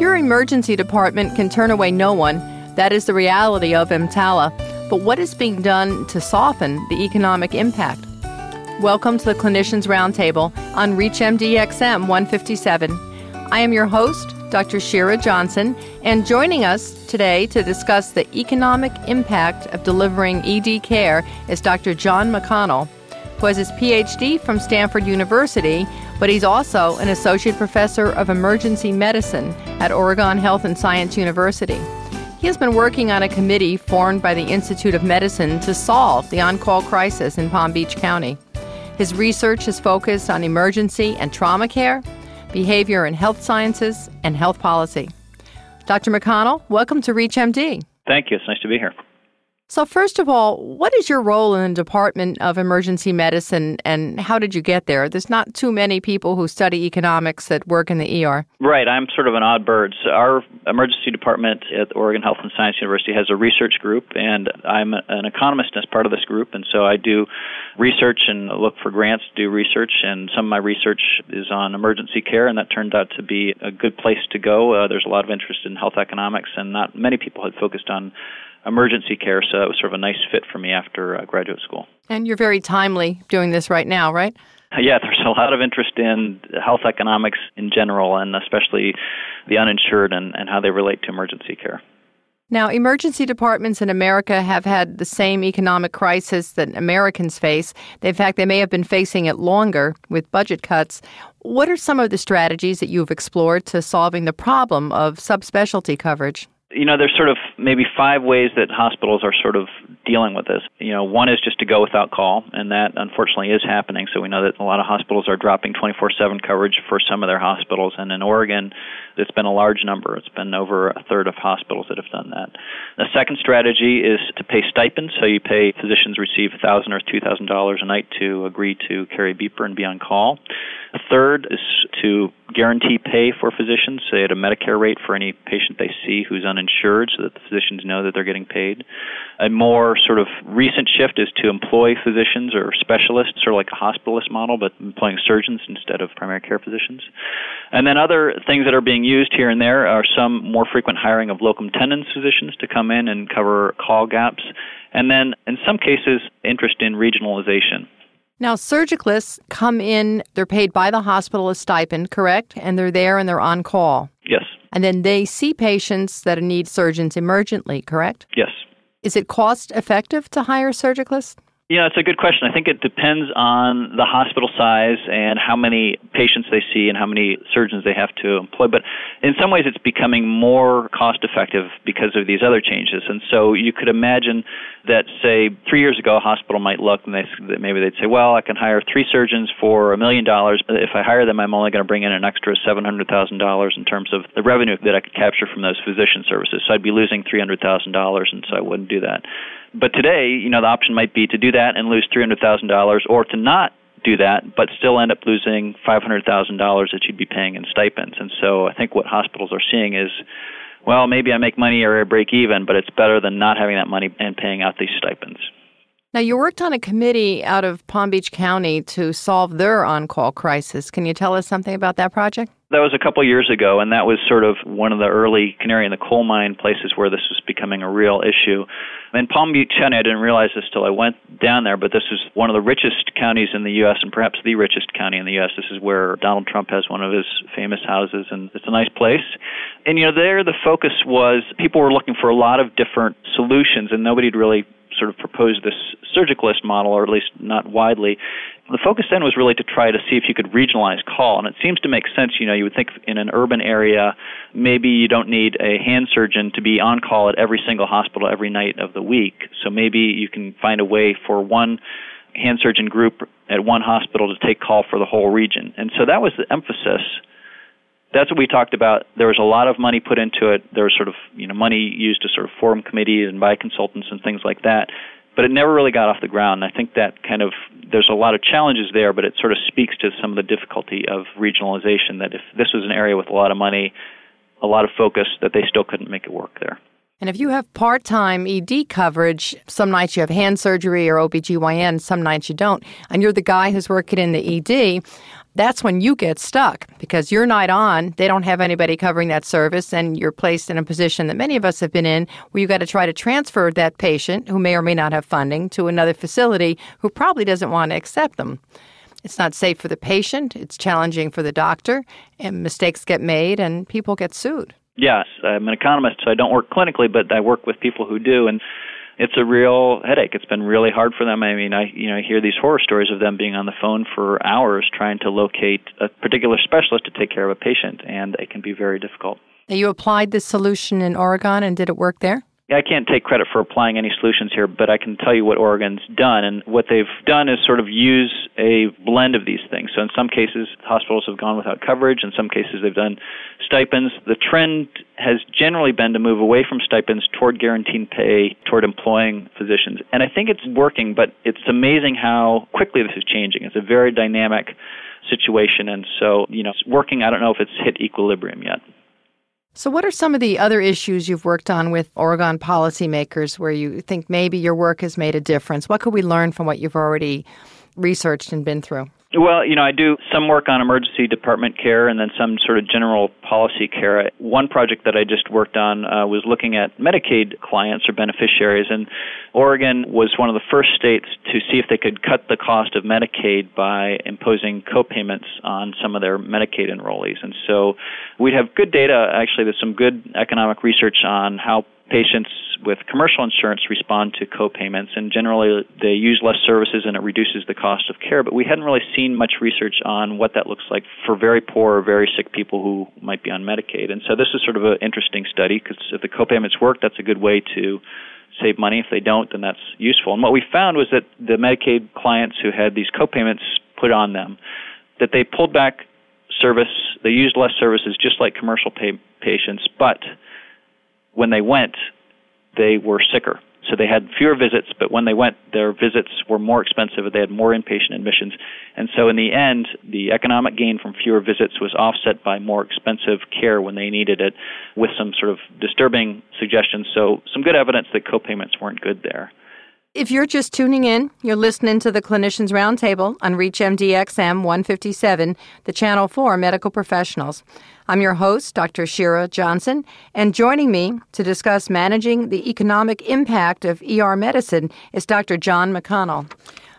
Your emergency department can turn away no one. That is the reality of EMTALA. But what is being done to soften the economic impact? Welcome to the Clinicians Roundtable on ReachMDXM 157. I am your host, Dr. Shira Johnson, and joining us today to discuss the economic impact of delivering ED care is Dr. John McConnell, who has his PhD from Stanford University but he's also an associate professor of emergency medicine at Oregon Health and Science University. He has been working on a committee formed by the Institute of Medicine to solve the on call crisis in Palm Beach County. His research is focused on emergency and trauma care, behavior and health sciences, and health policy. Dr. McConnell, welcome to ReachMD. Thank you. It's nice to be here. So, first of all, what is your role in the Department of Emergency Medicine and how did you get there? There's not too many people who study economics that work in the ER. Right. I'm sort of an odd bird. So our emergency department at Oregon Health and Science University has a research group, and I'm an economist as part of this group. And so I do research and look for grants to do research. And some of my research is on emergency care, and that turned out to be a good place to go. Uh, there's a lot of interest in health economics, and not many people had focused on emergency care, so it was sort of a nice fit for me after uh, graduate school. And you're very timely doing this right now, right? Yeah, there's a lot of interest in health economics in general, and especially the uninsured and, and how they relate to emergency care. Now, emergency departments in America have had the same economic crisis that Americans face. In fact, they may have been facing it longer with budget cuts. What are some of the strategies that you've explored to solving the problem of subspecialty coverage? You know, there's sort of maybe five ways that hospitals are sort of dealing with this. You know, one is just to go without call, and that unfortunately is happening. So we know that a lot of hospitals are dropping 24/7 coverage for some of their hospitals, and in Oregon, it's been a large number. It's been over a third of hospitals that have done that. The second strategy is to pay stipends. So you pay physicians receive $1,000 or $2,000 a night to agree to carry beeper and be on call. Third is to guarantee pay for physicians, say at a Medicare rate for any patient they see who's uninsured, so that the physicians know that they're getting paid. A more sort of recent shift is to employ physicians or specialists, sort of like a hospitalist model, but employing surgeons instead of primary care physicians. And then other things that are being used here and there are some more frequent hiring of locum tenens physicians to come in and cover call gaps. And then in some cases, interest in regionalization. Now, surgicalists come in, they're paid by the hospital a stipend, correct? And they're there and they're on call. Yes. And then they see patients that need surgeons emergently, correct? Yes. Is it cost effective to hire surgicalists? Yeah, it's a good question. I think it depends on the hospital size and how many patients they see and how many surgeons they have to employ. But in some ways, it's becoming more cost effective because of these other changes. And so you could imagine that, say, three years ago, a hospital might look and they maybe they'd say, well, I can hire three surgeons for a million dollars, if I hire them, I'm only going to bring in an extra seven hundred thousand dollars in terms of the revenue that I could capture from those physician services. So I'd be losing three hundred thousand dollars, and so I wouldn't do that. But today, you know, the option might be to do that and lose $300,000 or to not do that but still end up losing $500,000 that you'd be paying in stipends. And so I think what hospitals are seeing is well, maybe I make money or I break even, but it's better than not having that money and paying out these stipends. Now, you worked on a committee out of Palm Beach County to solve their on call crisis. Can you tell us something about that project? That was a couple of years ago, and that was sort of one of the early canary in the coal mine places where this was becoming a real issue. In Palm Beach County, I didn't realize this till I went down there, but this is one of the richest counties in the U.S. and perhaps the richest county in the U.S. This is where Donald Trump has one of his famous houses, and it's a nice place. And you know, there the focus was people were looking for a lot of different solutions, and nobody had really sort of proposed this surgicalist model, or at least not widely. The focus then was really to try to see if you could regionalize call, and it seems to make sense. You know, you would think in an urban area, maybe you don't need a hand surgeon to be on call at every single hospital every night of the week. So maybe you can find a way for one hand surgeon group at one hospital to take call for the whole region. And so that was the emphasis. That's what we talked about. There was a lot of money put into it. There was sort of you know money used to sort of form committees and buy consultants and things like that but it never really got off the ground. And I think that kind of there's a lot of challenges there, but it sort of speaks to some of the difficulty of regionalization. That if this was an area with a lot of money, a lot of focus, that they still couldn't make it work there. And if you have part time ED coverage, some nights you have hand surgery or OBGYN, some nights you don't, and you're the guy who's working in the ED, that's when you get stuck because you're not on, they don't have anybody covering that service, and you're placed in a position that many of us have been in where you've got to try to transfer that patient who may or may not have funding to another facility who probably doesn't want to accept them. It's not safe for the patient, it's challenging for the doctor, and mistakes get made and people get sued. Yes, I'm an economist, so I don't work clinically, but I work with people who do. And it's a real headache. It's been really hard for them. I mean, I you know I hear these horror stories of them being on the phone for hours trying to locate a particular specialist to take care of a patient, and it can be very difficult. You applied this solution in Oregon, and did it work there? I can't take credit for applying any solutions here, but I can tell you what Oregon's done. And what they've done is sort of use a blend of these things. So in some cases, hospitals have gone without coverage. In some cases, they've done stipends. The trend has generally been to move away from stipends toward guaranteed pay, toward employing physicians. And I think it's working, but it's amazing how quickly this is changing. It's a very dynamic situation. And so, you know, it's working. I don't know if it's hit equilibrium yet. So, what are some of the other issues you've worked on with Oregon policymakers where you think maybe your work has made a difference? What could we learn from what you've already researched and been through? Well, you know, I do some work on emergency department care and then some sort of general policy care. One project that I just worked on uh, was looking at Medicaid clients or beneficiaries, and Oregon was one of the first states to see if they could cut the cost of Medicaid by imposing co-payments on some of their Medicaid enrollees. And so we'd have good data, actually, there's some good economic research on how patients with commercial insurance respond to co-payments and generally they use less services and it reduces the cost of care but we hadn't really seen much research on what that looks like for very poor or very sick people who might be on Medicaid. And so this is sort of an interesting study because if the co-payments work that's a good way to save money. If they don't then that's useful. And what we found was that the Medicaid clients who had these co-payments put on them that they pulled back service they used less services just like commercial pay patients but when they went, they were sicker. So they had fewer visits, but when they went, their visits were more expensive. They had more inpatient admissions. And so in the end, the economic gain from fewer visits was offset by more expensive care when they needed it with some sort of disturbing suggestions. So some good evidence that co-payments weren't good there. If you're just tuning in, you're listening to the Clinicians Roundtable on ReachMD-XM 157, the channel for medical professionals. I'm your host, Dr. Shira Johnson, and joining me to discuss managing the economic impact of ER medicine is Dr. John McConnell.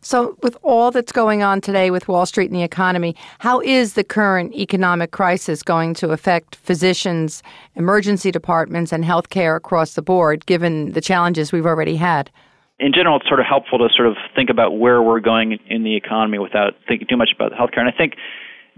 So, with all that's going on today with Wall Street and the economy, how is the current economic crisis going to affect physicians, emergency departments, and healthcare across the board, given the challenges we've already had? In general, it's sort of helpful to sort of think about where we're going in the economy without thinking too much about healthcare. And I think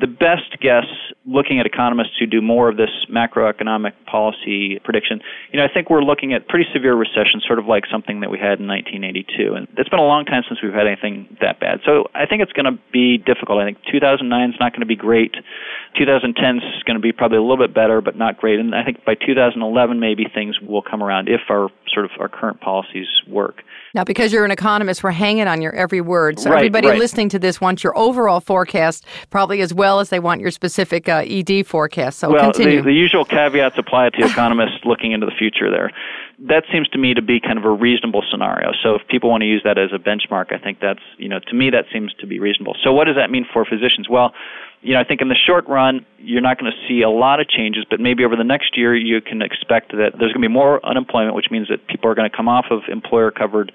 the best guess, looking at economists who do more of this macroeconomic policy prediction, you know, I think we're looking at pretty severe recession, sort of like something that we had in 1982. And it's been a long time since we've had anything that bad. So I think it's going to be difficult. I think 2009 is not going to be great. 2010 is going to be probably a little bit better, but not great. And I think by 2011, maybe things will come around if our sort of our current policies work. Now, because you're an economist, we're hanging on your every word. So right, everybody right. listening to this wants your overall forecast, probably as well as they want your specific uh, Uh, ED forecast. So well, continue. The, the usual caveats apply to economists looking into the future there. That seems to me to be kind of a reasonable scenario. So if people want to use that as a benchmark, I think that's, you know, to me that seems to be reasonable. So what does that mean for physicians? Well, you know, I think in the short run, you're not going to see a lot of changes, but maybe over the next year, you can expect that there's going to be more unemployment, which means that people are going to come off of employer covered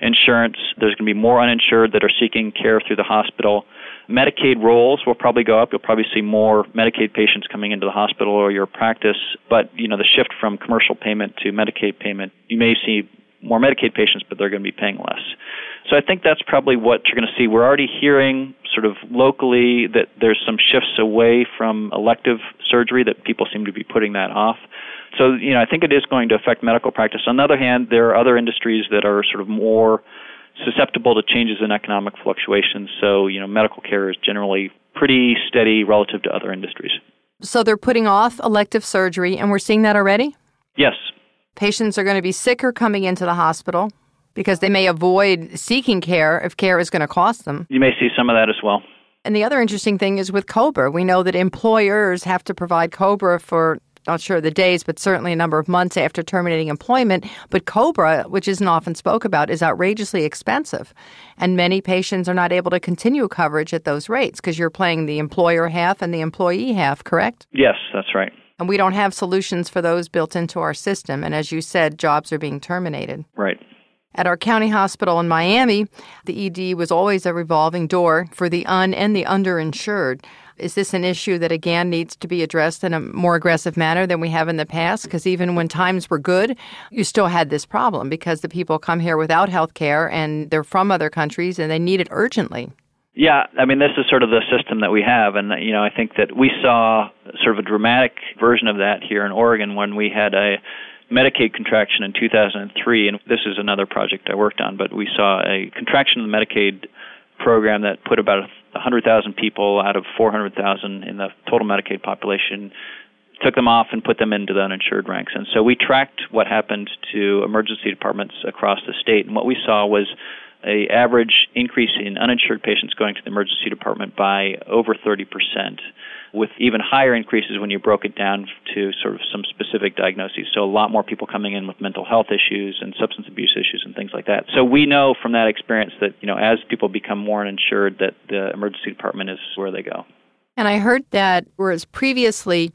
insurance. There's going to be more uninsured that are seeking care through the hospital. Medicaid rolls will probably go up. You'll probably see more Medicaid patients coming into the hospital or your practice. But, you know, the shift from commercial payment to Medicaid payment, you may see more Medicaid patients, but they're going to be paying less. So I think that's probably what you're going to see. We're already hearing sort of locally that there's some shifts away from elective surgery that people seem to be putting that off. So, you know, I think it is going to affect medical practice. On the other hand, there are other industries that are sort of more susceptible to changes in economic fluctuations. So, you know, medical care is generally pretty steady relative to other industries. So they're putting off elective surgery, and we're seeing that already? Yes. Patients are going to be sicker coming into the hospital because they may avoid seeking care if care is going to cost them. You may see some of that as well. And the other interesting thing is with COBRA, we know that employers have to provide COBRA for not sure the days, but certainly a number of months after terminating employment. But COBRA, which isn't often spoke about, is outrageously expensive. And many patients are not able to continue coverage at those rates because you're paying the employer half and the employee half, correct? Yes, that's right. And we don't have solutions for those built into our system. And as you said, jobs are being terminated. Right. At our county hospital in Miami, the ED was always a revolving door for the un and the underinsured. Is this an issue that again needs to be addressed in a more aggressive manner than we have in the past? Because even when times were good, you still had this problem because the people come here without health care and they're from other countries and they need it urgently. Yeah, I mean, this is sort of the system that we have, and you know, I think that we saw sort of a dramatic version of that here in Oregon when we had a Medicaid contraction in 2003, and this is another project I worked on, but we saw a contraction in the Medicaid program that put about 100,000 people out of 400,000 in the total Medicaid population, took them off and put them into the uninsured ranks. And so we tracked what happened to emergency departments across the state, and what we saw was a average increase in uninsured patients going to the emergency department by over 30 percent with even higher increases when you broke it down to sort of some specific diagnoses. So a lot more people coming in with mental health issues and substance abuse issues and things like that. So we know from that experience that, you know, as people become more uninsured that the emergency department is where they go. And I heard that whereas previously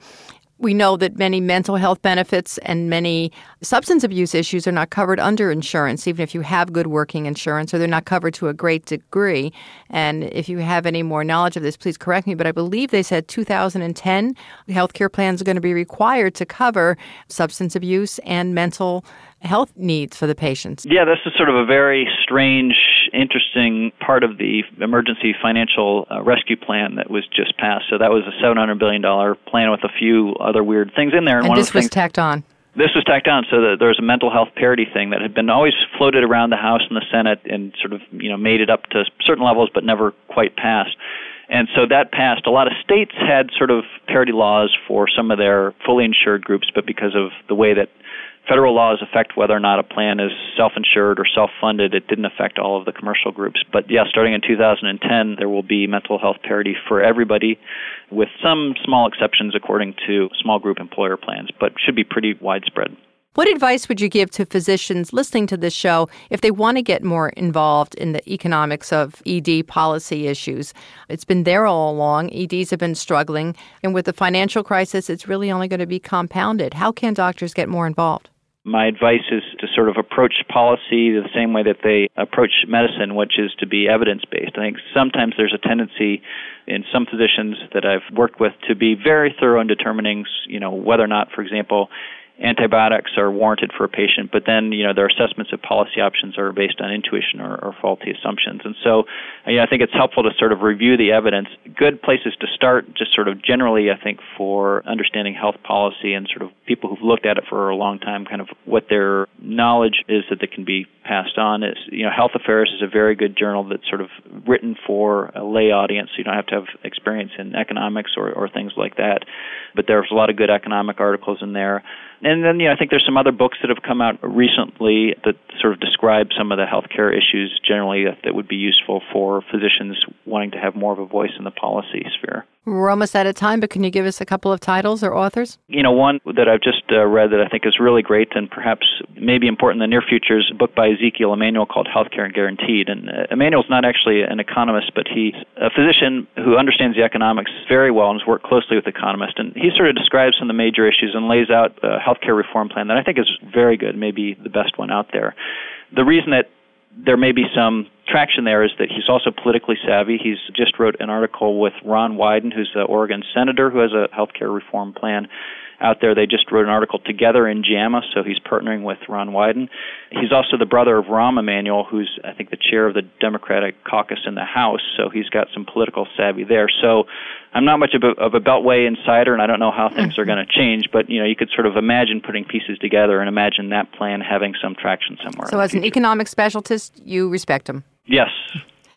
we know that many mental health benefits and many substance abuse issues are not covered under insurance, even if you have good working insurance, or they're not covered to a great degree. And if you have any more knowledge of this, please correct me. But I believe they said 2010 healthcare plans are going to be required to cover substance abuse and mental health needs for the patients. Yeah, this is sort of a very strange, interesting part of the emergency financial uh, rescue plan that was just passed. So that was a $700 billion plan with a few other weird things in there. And, and this was things, tacked on. This was tacked on so that there was a mental health parity thing that had been always floated around the House and the Senate and sort of, you know, made it up to certain levels but never quite passed. And so that passed. A lot of states had sort of parity laws for some of their fully insured groups, but because of the way that federal laws affect whether or not a plan is self-insured or self-funded. It didn't affect all of the commercial groups, but yeah, starting in 2010, there will be mental health parity for everybody, with some small exceptions according to small group employer plans, but should be pretty widespread. What advice would you give to physicians listening to this show if they want to get more involved in the economics of ED policy issues? It's been there all along. EDs have been struggling, and with the financial crisis, it's really only going to be compounded. How can doctors get more involved? my advice is to sort of approach policy the same way that they approach medicine, which is to be evidence based. I think sometimes there's a tendency in some physicians that I've worked with to be very thorough in determining, you know, whether or not, for example, antibiotics are warranted for a patient, but then you know their assessments of policy options are based on intuition or, or faulty assumptions. And so, you know, I think it's helpful to sort of review the evidence. Good places to start, just sort of generally, I think, for understanding health policy and sort of people who've looked at it for a long time, kind of what their knowledge is that they can be passed on. Is you know, Health Affairs is a very good journal that's sort of written for a lay audience. So you don't have to have experience in economics or, or things like that. But there's a lot of good economic articles in there and then you know, I think there's some other books that have come out recently that sort of describe some of the healthcare issues generally that, that would be useful for physicians wanting to have more of a voice in the policy sphere. We're almost out of time, but can you give us a couple of titles or authors? You know, one that I've just uh, read that I think is really great and perhaps maybe important in the near future is a book by Ezekiel Emanuel called Healthcare and Guaranteed. And uh, Emanuel's not actually an economist, but he's a physician who understands the economics very well and has worked closely with economists. And he sort of describes some of the major issues and lays out a healthcare reform plan that I think is very good, maybe the best one out there. The reason that there may be some traction there is that he's also politically savvy. He's just wrote an article with Ron Wyden, who's the Oregon senator who has a healthcare reform plan out there. They just wrote an article together in JAMA, so he's partnering with Ron Wyden. He's also the brother of Rahm Emanuel, who's I think the chair of the Democratic caucus in the House, so he's got some political savvy there. So I'm not much of a, of a Beltway insider, and I don't know how things are going to change. But you know, you could sort of imagine putting pieces together and imagine that plan having some traction somewhere. So, as an economic specialist, you respect him. Yes.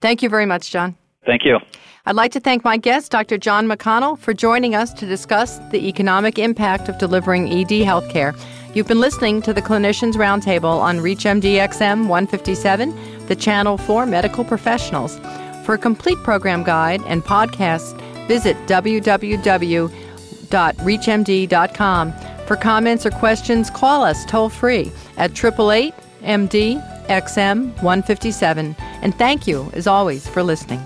Thank you very much, John. Thank you. I'd like to thank my guest, Dr. John McConnell, for joining us to discuss the economic impact of delivering ED healthcare. You've been listening to the Clinicians Roundtable on ReachMDXM 157, the channel for medical professionals. For a complete program guide and podcast, visit www support.reachmd.com. For comments or questions, call us toll free at 888 MD XM 157. And thank you, as always, for listening.